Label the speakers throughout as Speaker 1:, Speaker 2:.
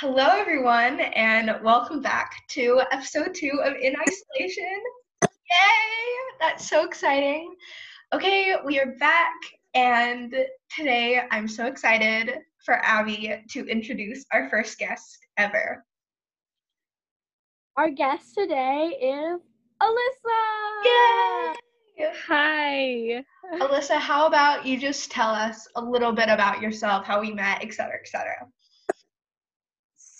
Speaker 1: Hello, everyone, and welcome back to episode two of In Isolation. Yay! That's so exciting. Okay, we are back, and today I'm so excited for Abby to introduce our first guest ever.
Speaker 2: Our guest today is Alyssa.
Speaker 1: Yay!
Speaker 3: Hi.
Speaker 1: Alyssa, how about you just tell us a little bit about yourself, how we met, etc., etc.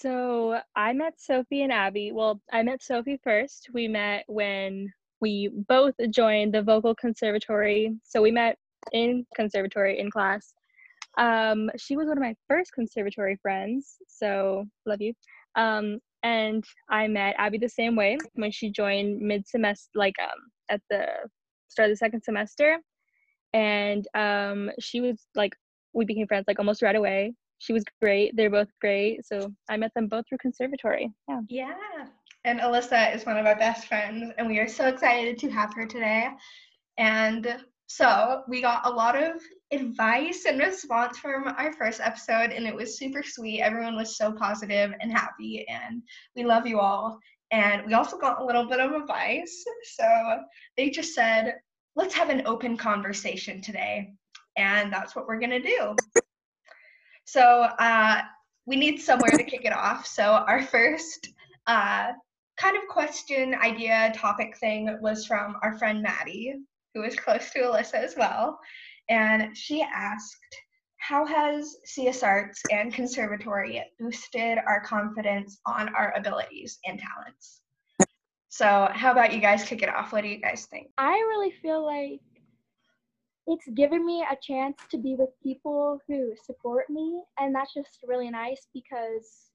Speaker 3: So I met Sophie and Abby. Well, I met Sophie first. We met when we both joined the vocal conservatory. So we met in conservatory in class. Um, she was one of my first conservatory friends. So love you. Um, and I met Abby the same way when she joined mid semester, like um, at the start of the second semester. And um, she was like, we became friends like almost right away she was great. They're both great. So I met them both through conservatory. Yeah.
Speaker 1: Yeah. And Alyssa is one of our best friends, and we are so excited to have her today. And so we got a lot of advice and response from our first episode, and it was super sweet. Everyone was so positive and happy, and we love you all. And we also got a little bit of advice. So they just said, let's have an open conversation today. And that's what we're going to do. So uh, we need somewhere to kick it off. So our first uh, kind of question, idea, topic thing was from our friend Maddie, who is close to Alyssa as well. And she asked, how has CS Arts and Conservatory boosted our confidence on our abilities and talents? So, how about you guys kick it off? What do you guys think?
Speaker 2: I really feel like it's given me a chance to be with people who support me and that's just really nice because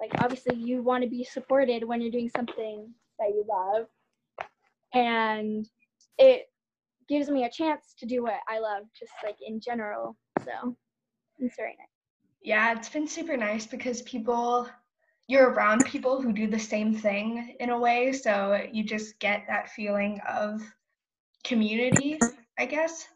Speaker 2: like obviously you want to be supported when you're doing something that you love and it gives me a chance to do what i love just like in general so it's very nice.
Speaker 1: Yeah it's been super nice because people you're around people who do the same thing in a way so you just get that feeling of community, I guess.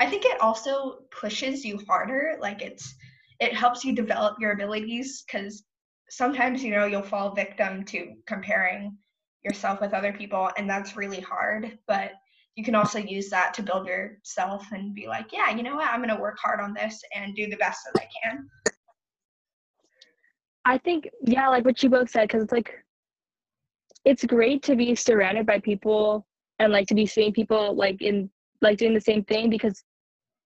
Speaker 1: I think it also pushes you harder. Like it's it helps you develop your abilities because sometimes you know you'll fall victim to comparing yourself with other people and that's really hard but you can also use that to build yourself and be like yeah you know what i'm going to work hard on this and do the best that i can
Speaker 3: i think yeah like what you both said because it's like it's great to be surrounded by people and like to be seeing people like in like doing the same thing because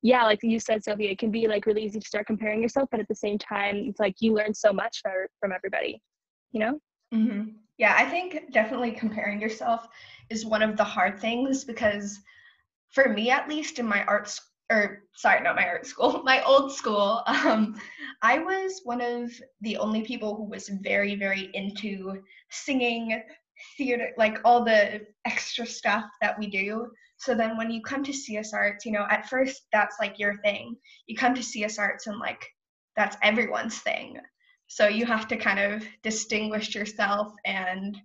Speaker 3: yeah like you said sophie it can be like really easy to start comparing yourself but at the same time it's like you learn so much from, from everybody you know
Speaker 1: mm-hmm. yeah i think definitely comparing yourself is one of the hard things because for me at least in my art or sorry not my art school my old school um, i was one of the only people who was very very into singing theater, like all the extra stuff that we do. So then when you come to CS Arts, you know, at first that's like your thing. You come to CS Arts and like that's everyone's thing. So you have to kind of distinguish yourself and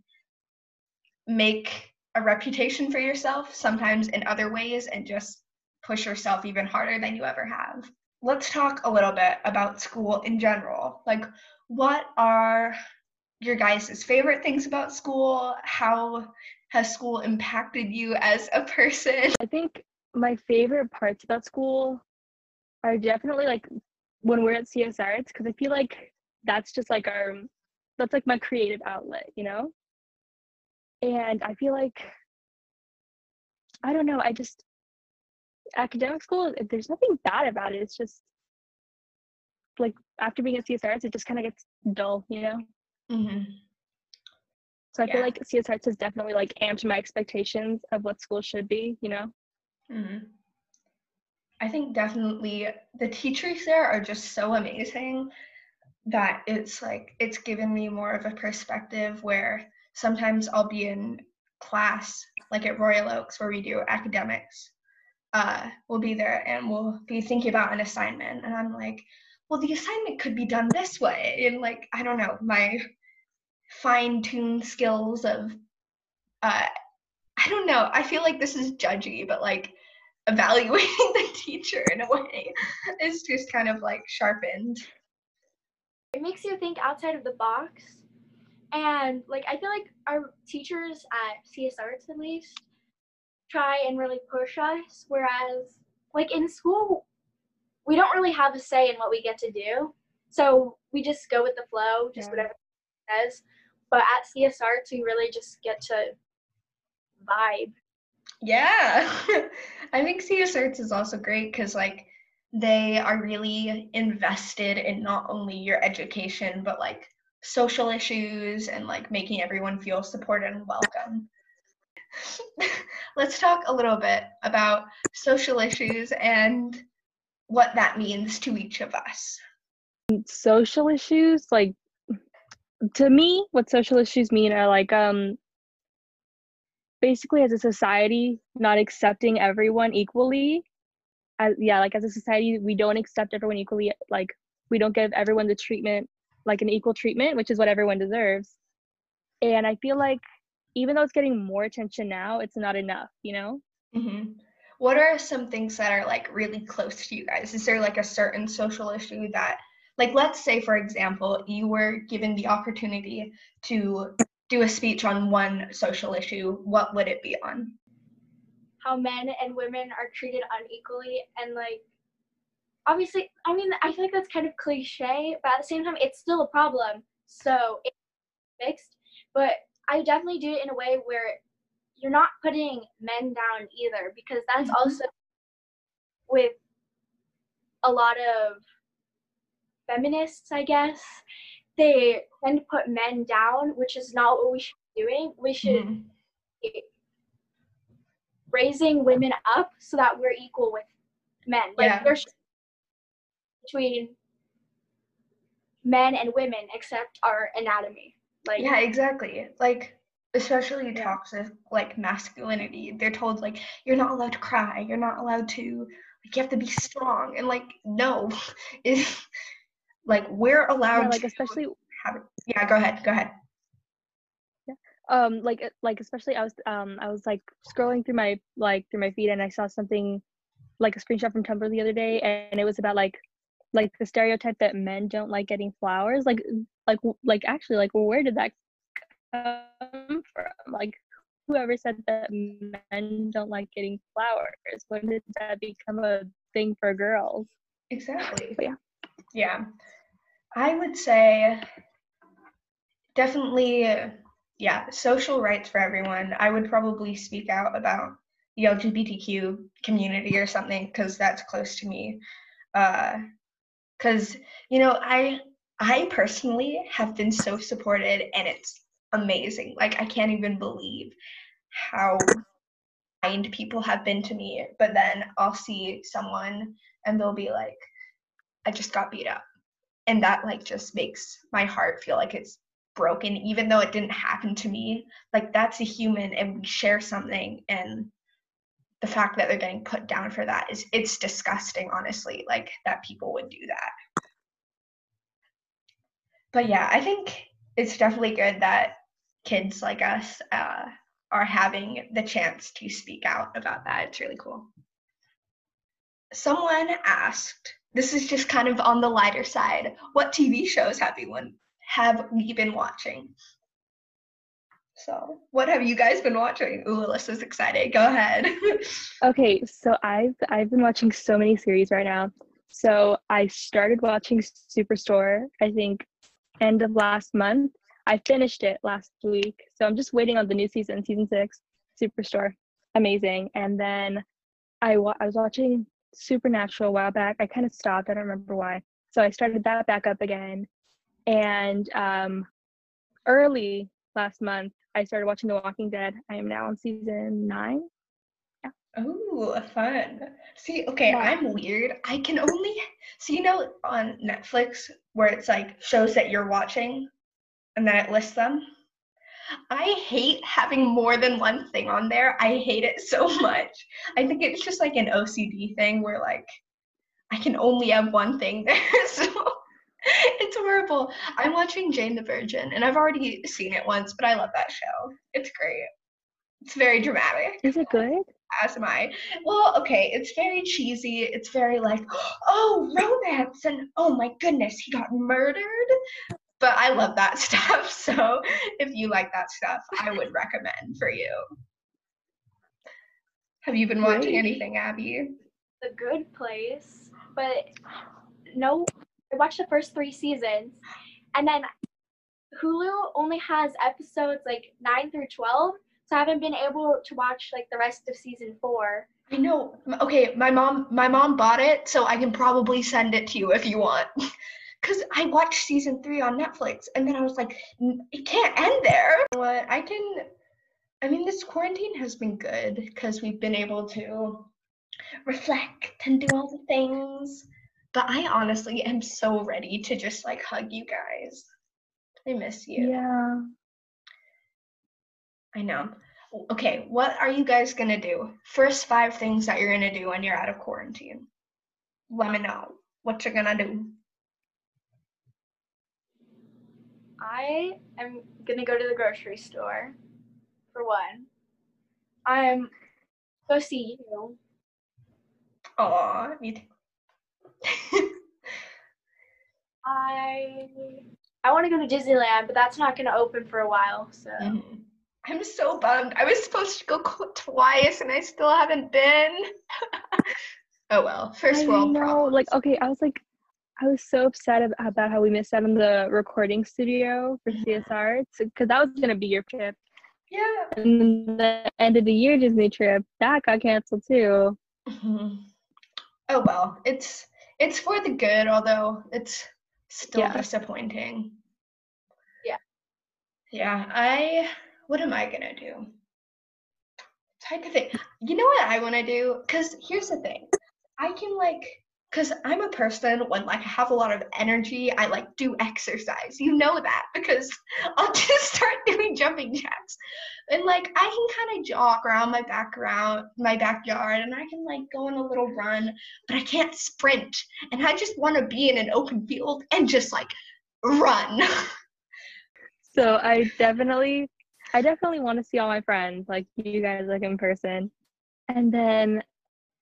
Speaker 1: make a reputation for yourself sometimes in other ways and just push yourself even harder than you ever have. Let's talk a little bit about school in general. Like, what are your guys' favorite things about school? How has school impacted you as a person?
Speaker 3: I think my favorite parts about school are definitely like when we're at CS Arts because I feel like that's just like our that's like my creative outlet, you know? And I feel like I don't know, I just academic school there's nothing bad about it. It's just like after being at CS Arts it just kind of gets dull, you know? Mm-hmm. So I yeah. feel like CS Arts has definitely like amped my expectations of what school should be, you know? Mm-hmm.
Speaker 1: I think definitely the teachers there are just so amazing that it's like it's given me more of a perspective where sometimes I'll be in class like at Royal Oaks where we do academics. Uh, we'll be there and we'll be thinking about an assignment and I'm like, well, the assignment could be done this way. And like, I don't know, my fine tuned skills of, uh, I don't know, I feel like this is judgy, but like evaluating the teacher in a way is just kind of like sharpened.
Speaker 2: It makes you think outside of the box. And like I feel like our teachers at CS Arts at least try and really push us, whereas like in school we don't really have a say in what we get to do. So we just go with the flow, just
Speaker 3: Yeah.
Speaker 2: whatever it says. But at CS Arts we really just get to vibe.
Speaker 1: Yeah. I think CS Arts is also great because like they are really invested in not only your education but like social issues and like making everyone feel supported and welcome. Let's talk a little bit about social issues and what that means to each of us.
Speaker 3: social issues like to me what social issues mean are like um basically as a society not accepting everyone equally. As yeah like as a society we don't accept everyone equally like we don't give everyone the treatment like an equal treatment which is what everyone deserves. And i feel like even though it's getting more attention now it's not enough you know?
Speaker 1: Hmm What are some things that are like really close to you guys? Is there like a certain social issue that, like, let's say, for example, you were given the opportunity to do a speech on one social issue, what would it be on?
Speaker 2: how men and women are treated unequally and like obviously i mean i feel like that's kind of cliche but at the same time it's still a problem so it's fixed but i definitely do it in a way where you're not putting men down either because that's
Speaker 1: Mhm.
Speaker 2: also with a lot of feminists i guess they tend to put men down which is not what we should be doing we should
Speaker 1: Mhm.
Speaker 2: raising women up so that we're equal with men. Like
Speaker 1: Yeah.
Speaker 2: there's between men and women except our anatomy. Like
Speaker 1: Yeah, exactly. Like, especially toxic, like masculinity. They're told like you're not allowed to cry. You're not allowed to. Like, you have to be strong. And like, no, like we're allowed
Speaker 3: yeah, like especially
Speaker 1: have. Yeah, go ahead. Go ahead. yeah.
Speaker 3: um like uh, like especially i was um i was like scrolling through my like through my feed and i saw something like a screenshot from tumblr the other day and it was about like like the stereotype that men don't like getting flowers like like like actually like well, where did that come from like whoever said that men don't like getting flowers when did that become a thing for girls
Speaker 1: Exactly.
Speaker 3: But yeah.
Speaker 1: Yeah. I would say definitely, uh, yeah, social rights for everyone. I would probably speak out about the LGBTQ community or something because that's close to me. Because, you know, I I personally have been so supported and it's amazing. Like, I can't even believe how kind people have been to me. But then I'll see someone and they'll be like, I just got beat up. And that like just makes my heart feel like it's broken, even though it didn't happen to me. Like that's a human and we share something and the fact that they're getting put down for that is it's disgusting, honestly, like that people would do that. But yeah, I think it's definitely good that kids like us uh, are having the chance to speak out about that. It's really cool. Someone asked, this is just kind of on the lighter side, what TV shows have you been, have we been watching? So, what have you guys been watching? Ooh, Alyssa's excited. Go ahead.
Speaker 3: Okay, so I've I've been watching so many series right now. So I started watching Superstore, I think end of last month. I finished it last week. So I'm just waiting on the new season, season 6, Superstore. Amazing. And then I wa- I was watching Supernatural a while back. I kind of stopped. I don't remember why. So I started that back up again. And um early last month, I started watching The Walking Dead. I am now on season 9.
Speaker 1: Ooh, fun. See, okay,
Speaker 3: Yeah.
Speaker 1: I'm weird. I can only so you know on Netflix where it's like shows that you're watching and then it lists them. I hate having more than one thing on there. I hate it so much. I think it's just like an OCD thing where like I can only have one thing there. So it's horrible. I'm watching Jane the Virgin and I've already seen it once, but I love that show. It's great. It's very dramatic.
Speaker 3: Is it good?
Speaker 1: as am I. Well, okay, it's very cheesy. It's very like, oh, romance, and oh my goodness, he got murdered. But I love that stuff. So if you like that stuff, I would recommend for you. Have you been watching
Speaker 3: Great.
Speaker 1: anything, Abby?
Speaker 2: The Good Place, but no, I watched the first three seasons, and then Hulu only has episodes like nine through twelve, so I haven't been able to watch like the rest of season four.
Speaker 1: I know. Okay, my mom my mom bought it, so I can probably send it to you if you want. Cause I watched season three on Netflix, and then I was like, it can't end there. What I can, I mean, this quarantine has been good because we've been able to reflect and do all the things. But I honestly am so ready to just like hug you guys. I miss you.
Speaker 3: Yeah.
Speaker 1: I know. Okay, what are you guys gonna do? First five things that you're gonna do when you're out of quarantine. Let me know what you're gonna do.
Speaker 2: I am gonna go to the grocery store for one. I'm go see you.
Speaker 1: Aw, me too.
Speaker 2: I I want to go to Disneyland, but that's not gonna open for a while. So
Speaker 1: Mhm. I'm so bummed. I was supposed to go twice and I still haven't been. oh well, first
Speaker 3: I
Speaker 1: world
Speaker 3: know.
Speaker 1: problems.
Speaker 3: Like, okay, I was like, I was so upset about how we missed out on the recording studio for CS Arts because that was gonna be your trip,
Speaker 1: yeah.
Speaker 3: and then the end of the year Disney trip that got canceled too.
Speaker 1: Mhm. Oh well, it's it's for the good, although it's still
Speaker 3: Yeah.
Speaker 1: disappointing.
Speaker 2: Yeah.
Speaker 1: Yeah, I what am I gonna do? Hard to think. You know what I want to do? Cause here's the thing, I can like, cause I'm a person when like I have a lot of energy, I like do exercise. You know that because I'll just start doing jumping jacks, and like I can kind of jog around my background, my backyard, and I can like go on a little run, but I can't sprint, and I just want to be in an open field and just like run.
Speaker 3: So I definitely, I definitely want to see all my friends, like you guys, like in person. And then,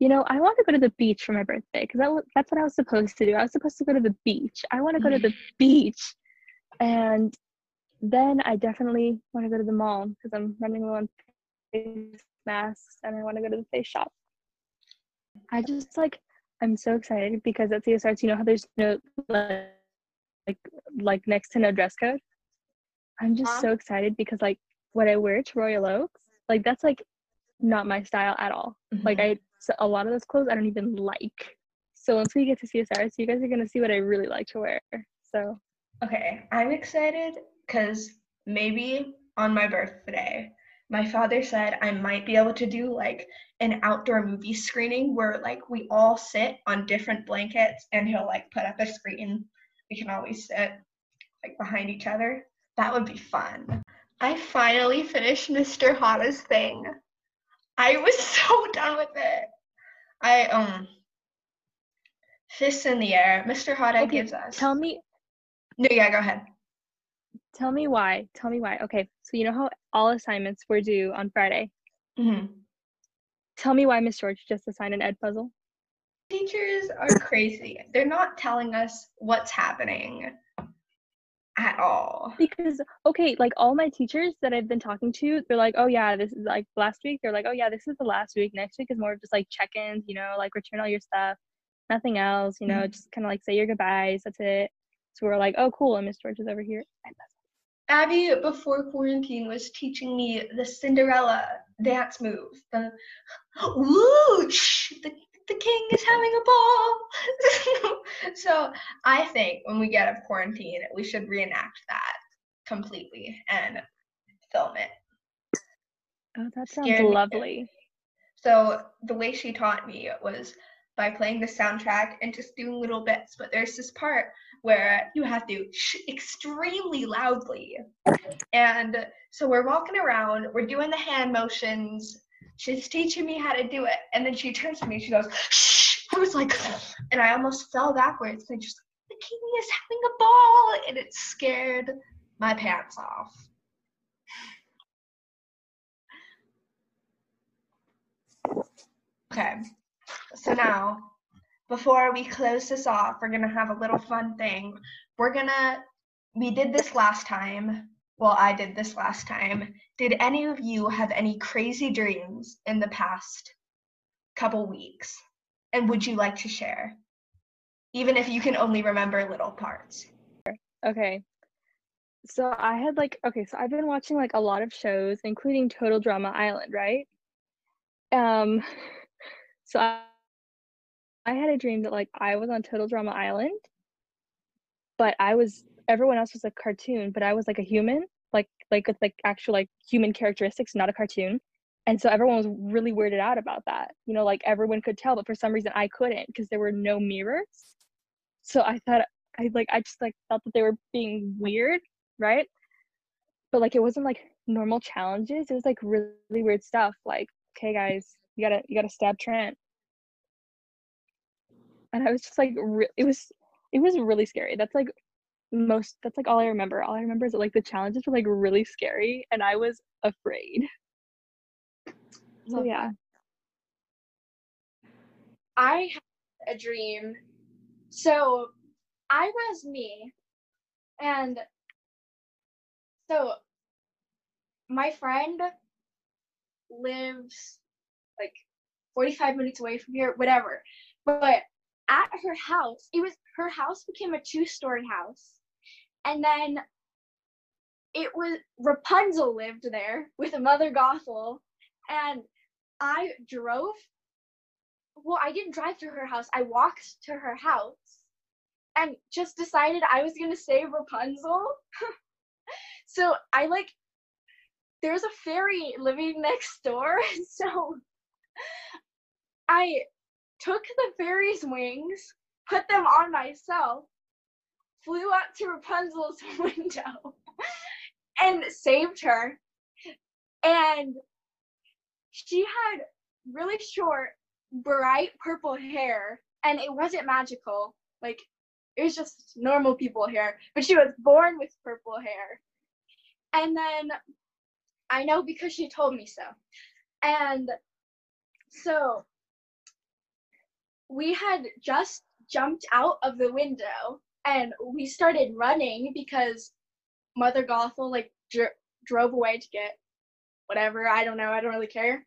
Speaker 3: you know, I want to go to the beach for my birthday because that that's what I was supposed to do. I was supposed to go to the beach. I want to go to the beach, and then I definitely want to go to the mall because I'm running low on face masks and I want to go to the face shop. I just like, I'm so excited because at CS Arts, you know how there's no like, like, like next to no dress code. I'm just
Speaker 2: Uh-huh.
Speaker 3: so excited because like what I wear to Royal Oaks, like that's like not my style at all. Like
Speaker 1: Mm-hmm.
Speaker 3: I so a lot of those clothes I don't even like. So once we get to CS Arts, you guys are gonna see what I really like to wear. So
Speaker 1: Okay, I'm excited because maybe on my birthday, my father said I might be able to do like an outdoor movie screening where like we all sit on different blankets and he'll like put up a screen. We can always sit like behind each other. That would be fun. I finally finished Mr. Hada's thing. I was so done with it. I um fists in the air. Mr. Hada
Speaker 3: Okay,
Speaker 1: gives us.
Speaker 3: tell me
Speaker 1: No, yeah, go ahead.
Speaker 3: tell me why. Tell me why. Okay, so you know how all assignments were due on Friday.
Speaker 1: hmm
Speaker 3: Tell me why Miss George just assigned an Edpuzzle.
Speaker 1: Teachers are crazy. They're not telling us what's happening at all.
Speaker 3: Because okay, like all my teachers that I've been talking to, they're like, oh yeah, this is like last week. They're like, oh yeah, this is the last week. Next week is more of just like check-ins, you know, like return all your stuff, nothing else, you know,
Speaker 1: Mhm.
Speaker 3: just kind of like say your goodbyes. That's it. So we're like, oh cool, and Miss George is over here.
Speaker 1: Abby, before quarantine, was teaching me the Cinderella dance move. The! The, the king is having a ball. so I think when we get out of quarantine, we should reenact that completely and film it.
Speaker 3: Oh, that sounds
Speaker 1: Scared me.
Speaker 3: lovely.
Speaker 1: So the way she taught me was by playing the soundtrack and just doing little bits. But there's this part where you have to sh- extremely loudly. And so we're walking around, we're doing the hand motions. She's teaching me how to do it. And then she turns to me, she goes, shh. I was like, and I almost fell backwards. And just the king is having a ball. And it scared my pants off. Okay. So now, before we close this off, we're to have a little fun thing. We're to, we did this last time. Well, I did this last time. Did any of you have any crazy dreams in the past couple weeks? And would you like to share? Even if you can only remember little parts.
Speaker 3: Okay. So I had like okay, so I've been watching like a lot of shows, including Total Drama Island, right? Um so I, I had a dream that like I was on Total Drama Island, but I was everyone else was a cartoon, but I was like a human, like like with like actual like human characteristics, not a cartoon. And so everyone was really weirded out about that. You know, like everyone could tell, but for some reason I couldn't because there were no mirrors. So I thought I like I just like felt that they were being weird, right? But like it wasn't like normal challenges. It was like really weird stuff. Like, okay guys, you gotta you gotta stab Trent. And I was just like re- it was it was really scary. That's like most that's like all I remember. All I remember is that like the challenges were like really scary and I was afraid. So yeah.
Speaker 2: I had a dream. So I was me, and so my friend lives like 45 minutes away from here, whatever. But at her house, it was her house became a two story house. And then it was Rapunzel lived there with a Mother Gothel. And I drove. Well, I didn't drive to her house. I walked to her house and just decided I was gonna save Rapunzel. so I like there's a fairy living next door, so I took the fairy's wings, put them on myself, flew out to Rapunzel's window, and saved her. And she had really short, bright purple hair, and it wasn't magical. Like it was just normal people hair, but she was born with purple hair. And then I know because she told me so. And so we had just jumped out of the window and we started running because Mother Gothel like dr- drove away to get whatever. I don't know. I don't really care.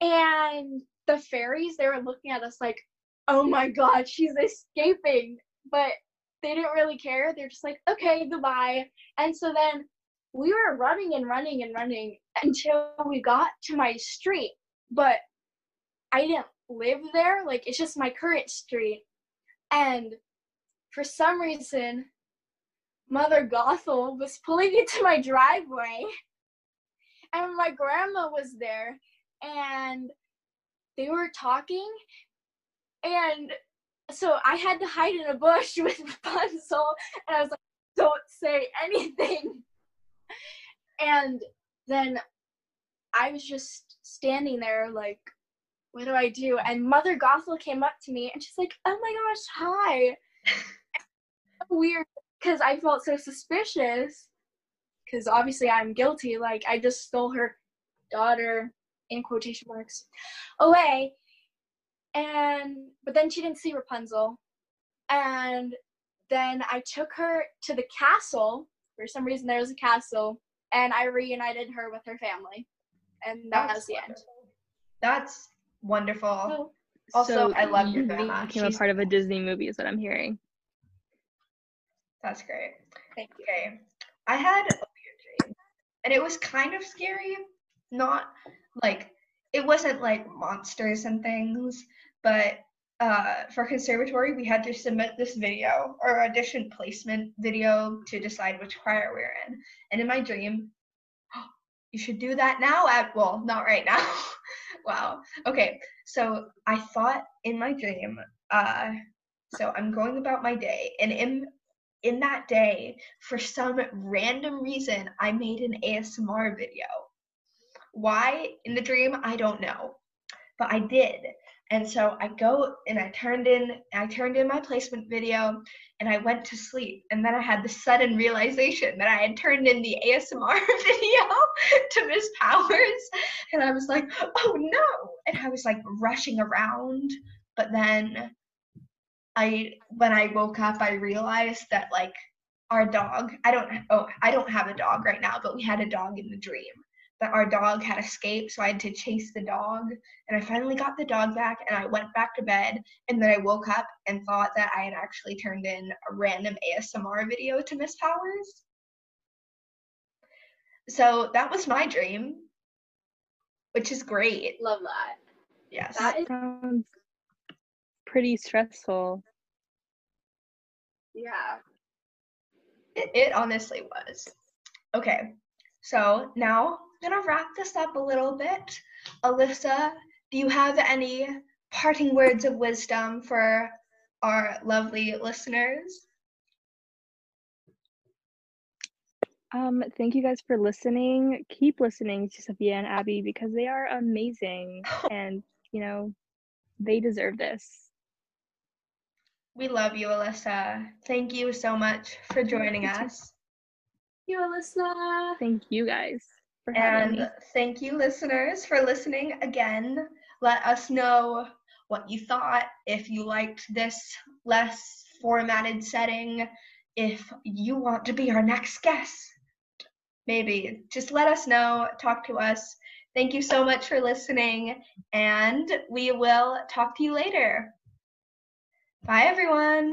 Speaker 2: And the fairies, they were looking at us like, oh my god, she's escaping. But they didn't really care. They're just like, okay, goodbye. And so then we were running and running and running until we got to my street. But I didn't live there. Like, it's just my current street. And for some reason, Mother Gothel was pulling into my driveway. And my grandma was there. And they were talking. And so I had to hide in a bush with Rapunzel, and I was like, "Don't say anything." And then I was just standing there, like, "What do I do?" And Mother Gothel came up to me, and she's like, "Oh my gosh, hi!" Weird, because I felt so suspicious, because obviously I'm guilty. Like I just stole her daughter, in quotation marks, away and but then she didn't see Rapunzel. And then I took her to the castle. For some reason, there was a castle, and I reunited her with her family, and that
Speaker 1: That's
Speaker 2: was the end.
Speaker 1: That's wonderful.
Speaker 2: So,
Speaker 1: Also,
Speaker 3: so
Speaker 1: I love your
Speaker 3: you
Speaker 1: grandma.
Speaker 3: became a part of a Disney movie is what I'm hearing.
Speaker 1: That's great.
Speaker 2: thank you.
Speaker 1: Okay. I had a weird dream. And it was kind of scary. Not like it wasn't like monsters and things, but uh, for conservatory, we had to submit this video or audition placement video to decide which choir we are in. And in my dream, you should do that now at well, not right now. wow. Okay. So I thought in my dream, uh, so I'm going about my day, and in in that day, for some random reason, I made an ASMR video. Why in the dream, I don't know, but I did. And so I go and I turned in I turned in my placement video and I went to sleep. And then I had the sudden realization that I had turned in the ASMR video to Miss Powers. And I was like, oh no. And I was like rushing around. But then I when I woke up I realized that like our dog, I don't oh I don't have a dog right now, but we had a dog in the dream that our dog had escaped, so I had to chase the dog. And I finally got the dog back, and I went back to bed. And then I woke up and thought that I had actually turned in a random ASMR video to Miss Powers. So that was my dream, which is great.
Speaker 4: Love that.
Speaker 1: Yes.
Speaker 3: That sounds pretty stressful.
Speaker 4: Yeah.
Speaker 1: It, it honestly was. Okay, so now I'm gonna wrap this up a little bit. Alyssa, do you have any parting words of wisdom for our lovely listeners?
Speaker 3: Um, thank you guys for listening. Keep listening to Sophia and Abby because they are amazing and you know they deserve this.
Speaker 1: We love you, Alyssa. Thank you so much for joining us.
Speaker 4: Thank You, Alyssa.
Speaker 3: Thank you guys for having me.
Speaker 1: And thank you, listeners, for listening again. Let us know what you thought, if you liked this less formatted setting, if you want to be our next guest. Maybe just let us know, talk to us. Thank you so much for listening, and we will talk to you later. Bye, everyone.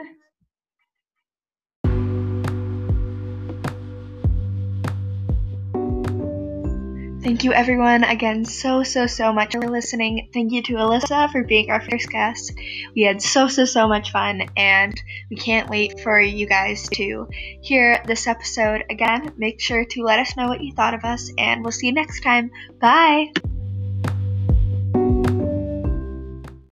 Speaker 1: Thank you, everyone, again so, so, so much for listening. Thank you to Alyssa for being our first guest. We had so, so, so much fun, and we can't wait for you guys to hear this episode again. Make sure to let us know what you thought of us, and we'll see you next time. Bye!